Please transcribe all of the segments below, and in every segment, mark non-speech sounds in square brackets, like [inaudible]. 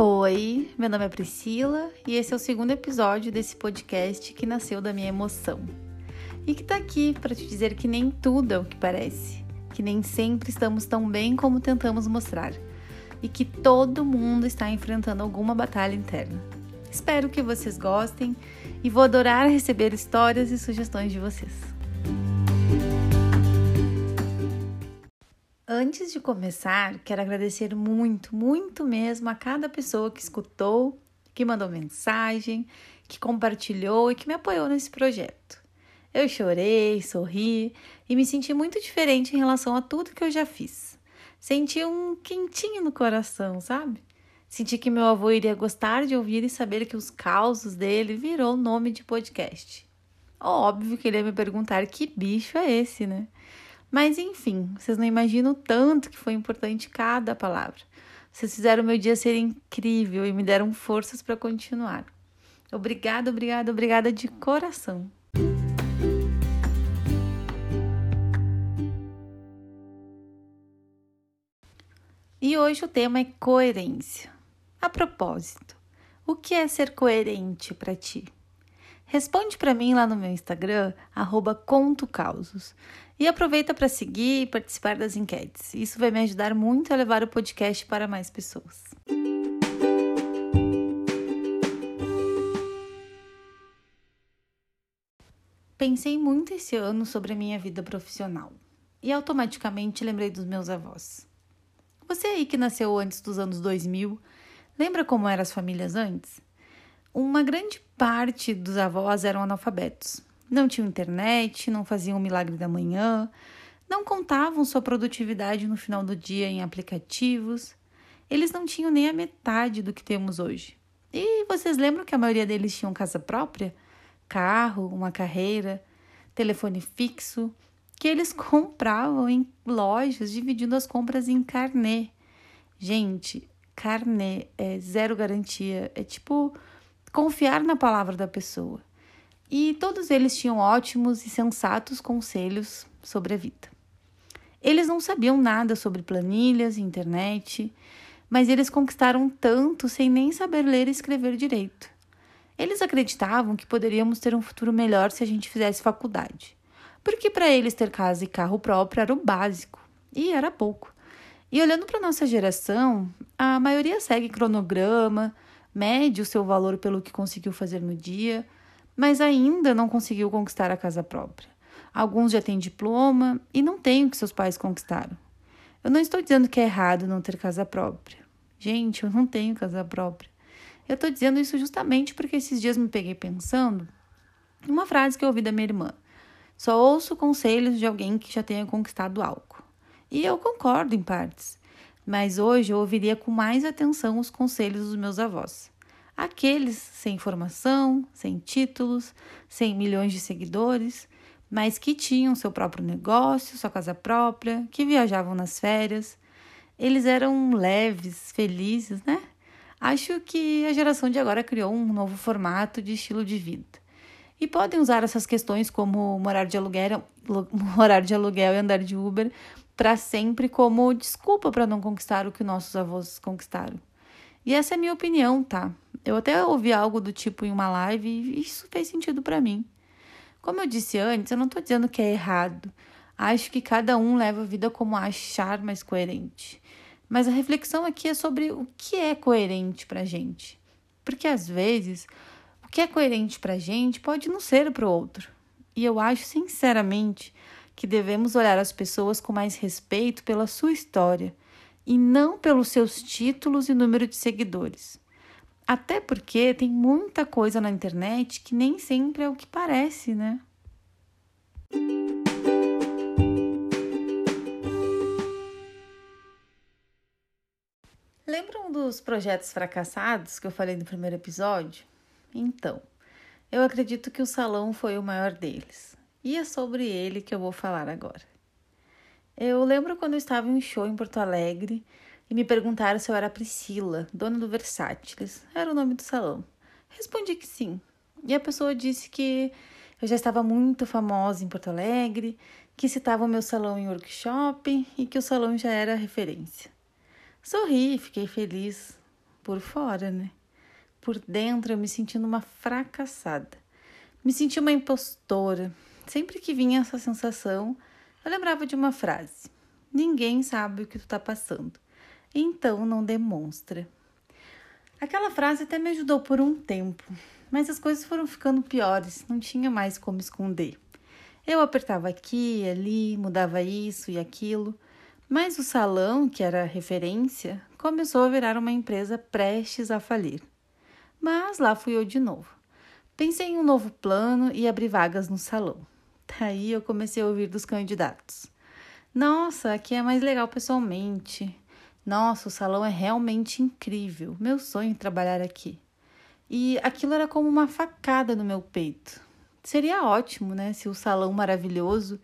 Oi, meu nome é Priscila e esse é o segundo episódio desse podcast que nasceu da minha emoção. E que tá aqui para te dizer que nem tudo é o que parece, que nem sempre estamos tão bem como tentamos mostrar e que todo mundo está enfrentando alguma batalha interna. Espero que vocês gostem e vou adorar receber histórias e sugestões de vocês. Antes de começar, quero agradecer muito, muito mesmo a cada pessoa que escutou, que mandou mensagem, que compartilhou e que me apoiou nesse projeto. Eu chorei, sorri e me senti muito diferente em relação a tudo que eu já fiz. Senti um quentinho no coração, sabe? Senti que meu avô iria gostar de ouvir e saber que os causos dele virou nome de podcast. Óbvio que ele ia me perguntar que bicho é esse, né? Mas enfim, vocês não imaginam tanto que foi importante cada palavra. Vocês fizeram meu dia ser incrível e me deram forças para continuar. Obrigada, obrigada, obrigada de coração. E hoje o tema é coerência. A propósito, o que é ser coerente para ti? Responde para mim lá no meu Instagram, @contocausos. E aproveita para seguir e participar das enquetes. Isso vai me ajudar muito a levar o podcast para mais pessoas. Pensei muito esse ano sobre a minha vida profissional e automaticamente lembrei dos meus avós. Você aí que nasceu antes dos anos 2000, lembra como eram as famílias antes? Uma grande parte dos avós eram analfabetos não tinham internet, não faziam o milagre da manhã, não contavam sua produtividade no final do dia em aplicativos. Eles não tinham nem a metade do que temos hoje. E vocês lembram que a maioria deles tinham casa própria? Carro, uma carreira, telefone fixo, que eles [laughs] compravam em lojas, dividindo as compras em carnê. Gente, carnê é zero garantia, é tipo confiar na palavra da pessoa e todos eles tinham ótimos e sensatos conselhos sobre a vida. Eles não sabiam nada sobre planilhas internet, mas eles conquistaram tanto sem nem saber ler e escrever direito. Eles acreditavam que poderíamos ter um futuro melhor se a gente fizesse faculdade, porque para eles ter casa e carro próprio era o básico, e era pouco. E olhando para nossa geração, a maioria segue cronograma, mede o seu valor pelo que conseguiu fazer no dia mas ainda não conseguiu conquistar a casa própria. Alguns já têm diploma e não têm o que seus pais conquistaram. Eu não estou dizendo que é errado não ter casa própria. Gente, eu não tenho casa própria. Eu estou dizendo isso justamente porque esses dias me peguei pensando uma frase que eu ouvi da minha irmã. Só ouço conselhos de alguém que já tenha conquistado algo. E eu concordo em partes, mas hoje eu ouviria com mais atenção os conselhos dos meus avós. Aqueles sem formação, sem títulos, sem milhões de seguidores, mas que tinham seu próprio negócio, sua casa própria, que viajavam nas férias. Eles eram leves, felizes, né? Acho que a geração de agora criou um novo formato de estilo de vida. E podem usar essas questões como morar de aluguel, [laughs] morar de aluguel e andar de Uber para sempre como desculpa para não conquistar o que nossos avós conquistaram. E essa é a minha opinião, tá? Eu até ouvi algo do tipo em uma live e isso fez sentido para mim. Como eu disse antes, eu não tô dizendo que é errado. Acho que cada um leva a vida como achar mais coerente. Mas a reflexão aqui é sobre o que é coerente pra gente. Porque às vezes, o que é coerente pra gente pode não ser para o outro. E eu acho sinceramente que devemos olhar as pessoas com mais respeito pela sua história e não pelos seus títulos e número de seguidores. Até porque tem muita coisa na internet que nem sempre é o que parece, né? Lembram dos projetos fracassados que eu falei no primeiro episódio? Então, eu acredito que o salão foi o maior deles. E é sobre ele que eu vou falar agora. Eu lembro quando eu estava em um show em Porto Alegre e me perguntaram se eu era Priscila, dona do Versátiles. Era o nome do salão. Respondi que sim. E a pessoa disse que eu já estava muito famosa em Porto Alegre, que citava o meu salão em workshop e que o salão já era referência. Sorri, fiquei feliz, por fora, né? Por dentro eu me sentindo uma fracassada. Me senti uma impostora. Sempre que vinha essa sensação, eu lembrava de uma frase: Ninguém sabe o que tu tá passando, então não demonstra. Aquela frase até me ajudou por um tempo, mas as coisas foram ficando piores, não tinha mais como esconder. Eu apertava aqui ali, mudava isso e aquilo, mas o salão, que era referência, começou a virar uma empresa prestes a falir. Mas lá fui eu de novo. Pensei em um novo plano e abri vagas no salão. Daí eu comecei a ouvir dos candidatos. Nossa, aqui é mais legal pessoalmente. Nossa, o salão é realmente incrível. Meu sonho é trabalhar aqui. E aquilo era como uma facada no meu peito. Seria ótimo, né, se o salão maravilhoso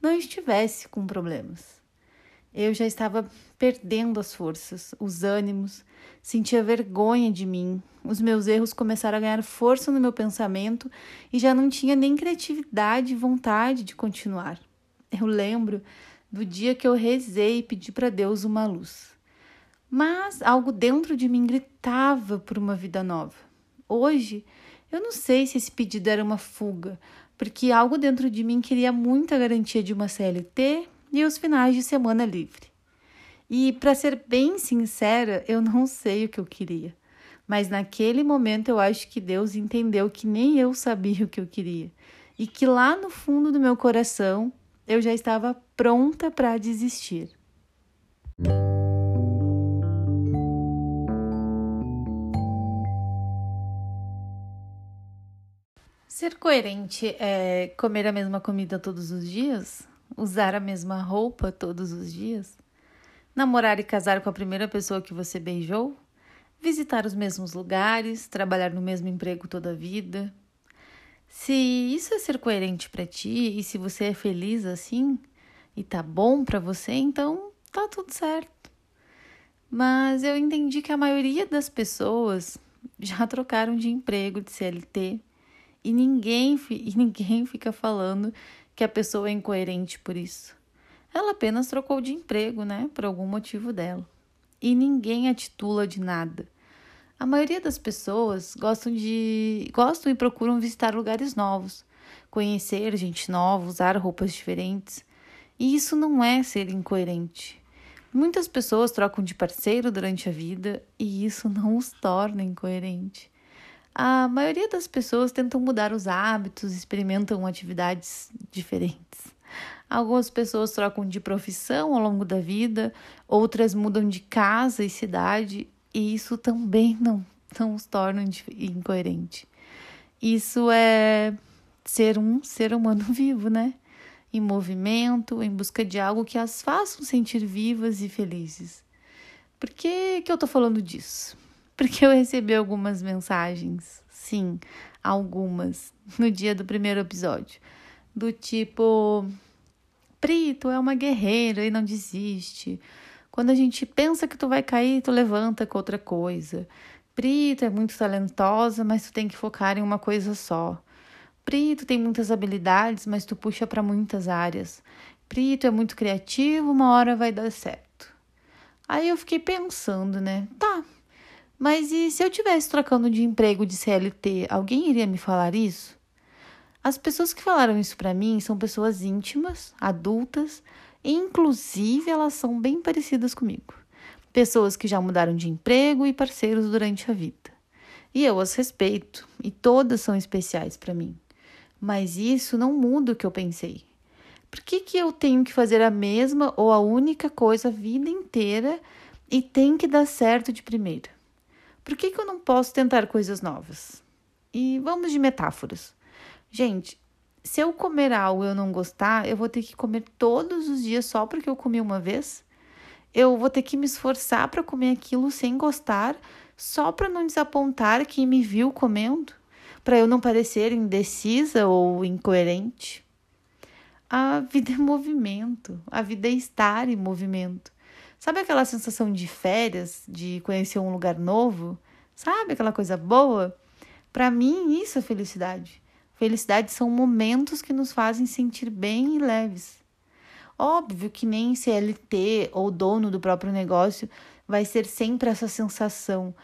não estivesse com problemas. Eu já estava perdendo as forças, os ânimos, sentia vergonha de mim. Os meus erros começaram a ganhar força no meu pensamento e já não tinha nem criatividade e vontade de continuar. Eu lembro do dia que eu rezei e pedi para Deus uma luz. Mas algo dentro de mim gritava por uma vida nova. Hoje, eu não sei se esse pedido era uma fuga, porque algo dentro de mim queria muita garantia de uma CLT e os finais de semana livre. E, para ser bem sincera, eu não sei o que eu queria. Mas naquele momento eu acho que Deus entendeu que nem eu sabia o que eu queria. E que lá no fundo do meu coração eu já estava pronta para desistir. Ser coerente é comer a mesma comida todos os dias? Usar a mesma roupa todos os dias? Namorar e casar com a primeira pessoa que você beijou? Visitar os mesmos lugares? Trabalhar no mesmo emprego toda a vida? Se isso é ser coerente para ti e se você é feliz assim e tá bom para você, então tá tudo certo. Mas eu entendi que a maioria das pessoas já [laughs] trocaram de emprego de CLT e ninguém, e ninguém fica falando que a pessoa é incoerente por isso. Ela apenas trocou de emprego, né? Por algum motivo dela. E ninguém a titula de nada. A maioria das pessoas gostam de gostam e procuram visitar lugares novos, conhecer gente nova, usar roupas diferentes. E isso não é ser incoerente. Muitas pessoas trocam de parceiro durante a vida e isso não os torna incoerente. A maioria das pessoas tentam mudar os hábitos, experimentam atividades diferentes. Algumas pessoas trocam de profissão ao longo da vida, outras mudam de casa e cidade, e isso também não, não os torna incoerente. Isso é ser um ser humano [laughs] vivo, né? Em movimento, em busca de algo que as façam sentir vivas e felizes. Por que, que eu tô falando disso? Porque eu recebi algumas mensagens, sim, algumas, no dia do primeiro episódio, do tipo: Pri, tu é uma guerreira e não desiste. Quando a gente pensa que tu vai cair, tu levanta com outra coisa. Pri, tu é muito talentosa, mas tu tem que focar em uma coisa só. Pri, tu tem muitas habilidades, mas tu puxa para muitas áreas. Pri, tu é muito criativo, uma hora vai dar certo. Aí eu fiquei pensando, né? Tá, mas e se eu tivesse trocando de emprego de CLT, alguém iria me falar isso? As pessoas que falaram isso para mim são pessoas íntimas, adultas, e inclusive elas são bem parecidas comigo. Pessoas que já mudaram de emprego e parceiros durante a vida. E eu as respeito, e todas são especiais para mim. Mas isso não muda o que eu pensei. Por que, que eu tenho que fazer a mesma ou a única coisa a vida inteira e tem que dar certo de primeira? Por que, que eu não posso tentar coisas novas? E vamos de metáforas. Gente, se eu comer algo e eu não gostar, eu vou ter que comer todos os dias só porque eu comi uma vez? Eu vou ter que me esforçar para comer aquilo sem gostar, só para não desapontar quem me viu comendo? Para eu não parecer indecisa ou incoerente? A vida é movimento, a vida é estar em movimento. Sabe aquela sensação de férias, de conhecer um lugar novo? Sabe aquela coisa boa? Para mim, isso é felicidade. Felicidade são momentos que nos fazem sentir bem e leves. Óbvio que nem CLT ou dono do próprio negócio vai ser sempre essa sensação,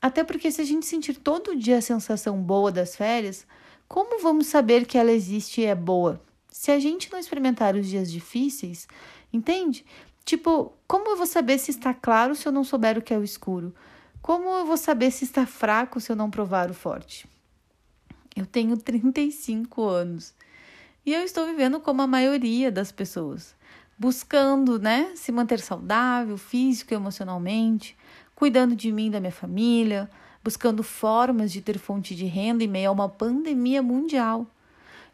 Até porque se a gente sentir todo dia a sensação boa das férias, como vamos saber que ela existe e é boa? Se a gente não experimentar os dias difíceis, entende? Tipo, como eu vou saber se está claro se eu não souber o que é o escuro? Como eu vou saber se está fraco se eu não provar o forte? Eu tenho 35 anos e eu estou vivendo como a maioria das pessoas, buscando, né, se manter saudável, físico e emocionalmente, cuidando de mim da minha família, buscando formas de ter fonte de renda em meio a uma pandemia mundial.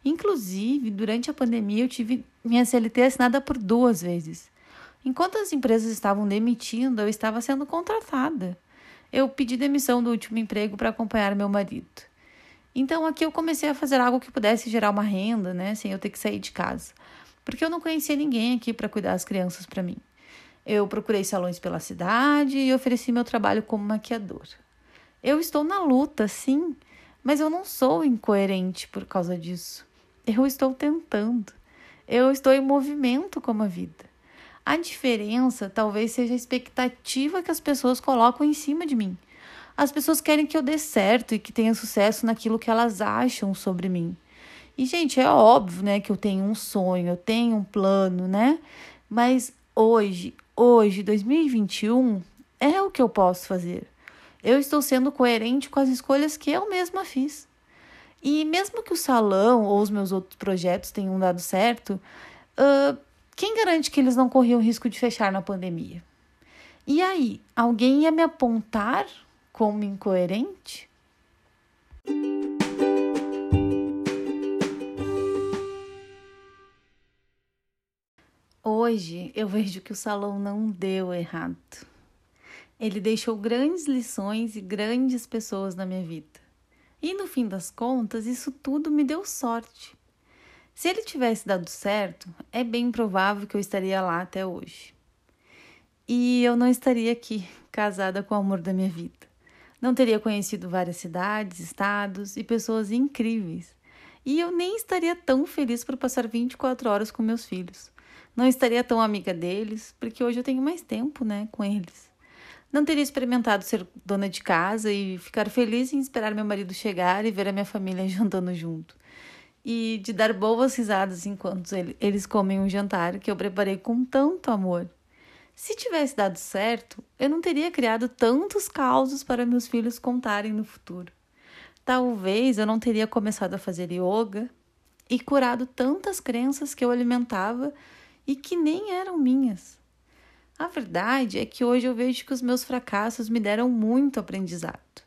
Inclusive, durante a pandemia, eu tive minha CLT assinada por duas vezes. Enquanto as empresas estavam demitindo, eu estava sendo contratada. Eu pedi demissão do último emprego para acompanhar meu marido. Então aqui eu comecei a fazer algo que pudesse gerar uma renda, né, sem eu ter que sair de casa, porque eu não conhecia ninguém aqui para cuidar das crianças para mim. Eu procurei salões pela cidade e ofereci meu trabalho como maquiador. Eu estou na luta, sim, mas eu não sou incoerente por causa disso. Eu estou tentando. Eu estou em movimento como a vida. A diferença talvez seja a expectativa que as pessoas colocam em cima de mim. As pessoas querem que eu dê certo e que tenha sucesso naquilo que elas acham sobre mim. E, gente, é óbvio, né, que eu tenho um sonho, eu tenho um plano, né? Mas hoje, hoje, 2021, é o que eu posso fazer. Eu estou sendo coerente com as escolhas que eu mesma fiz. E mesmo que o salão ou os meus outros projetos tenham dado certo, uh, quem garante que eles não corriam risco de fechar na pandemia? E aí, alguém ia me apontar como incoerente? Hoje eu vejo que o salão não deu errado. Ele deixou grandes lições e grandes pessoas na minha vida. E no fim das contas, isso tudo me deu sorte. Se ele tivesse dado certo, é bem provável que eu estaria lá até hoje. E eu não estaria aqui, casada com o amor da minha vida. Não teria conhecido várias cidades, estados e pessoas incríveis. E eu nem estaria tão feliz por passar 24 horas com meus filhos. Não estaria tão amiga deles, porque hoje eu tenho mais tempo, né, com eles. Não teria experimentado ser dona de casa e ficar feliz em esperar meu marido chegar e ver a minha família [laughs] jantando junto. E de dar boas risadas enquanto eles comem um jantar que eu preparei com tanto amor. Se tivesse dado certo, eu não teria criado tantos causos para meus filhos contarem no futuro. Talvez eu não teria começado a fazer yoga e curado tantas crenças que eu alimentava e que nem eram minhas. A verdade é que hoje eu vejo que os meus fracassos me deram muito aprendizado.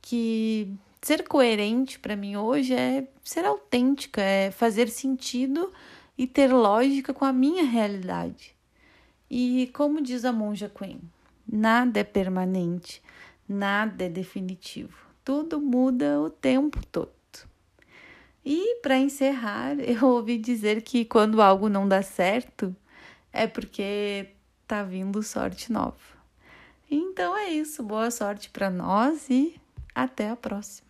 Que ser coerente para mim hoje é ser autêntica, é fazer sentido e ter lógica com a minha realidade. E como diz a monja Queen, nada é permanente, nada é definitivo. Tudo muda o tempo todo. E para encerrar, [laughs] eu ouvi dizer que quando algo não dá certo é porque tá vindo sorte nova. Então é isso, boa sorte para nós e até a próxima.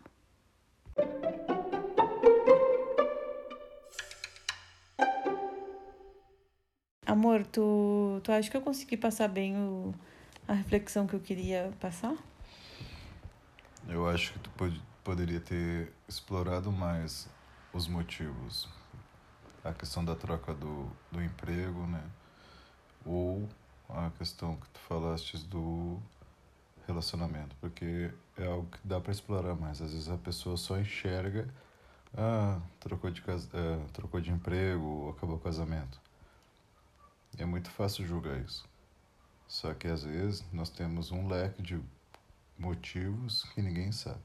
Amor, tu, tu acha que eu consegui passar bem o, a reflexão que eu queria passar? Eu acho que tu pod poderia ter explorado mais os motivos. A questão da troca do, do emprego, né? Ou a questão que tu falaste do relacionamento, porque é algo que dá para explorar mais. Às vezes a pessoa só enxerga, ah, trocou de, casa, é, trocou de emprego, acabou o casamento. É muito fácil julgar isso. Só que às vezes nós temos um leque de motivos que ninguém sabe.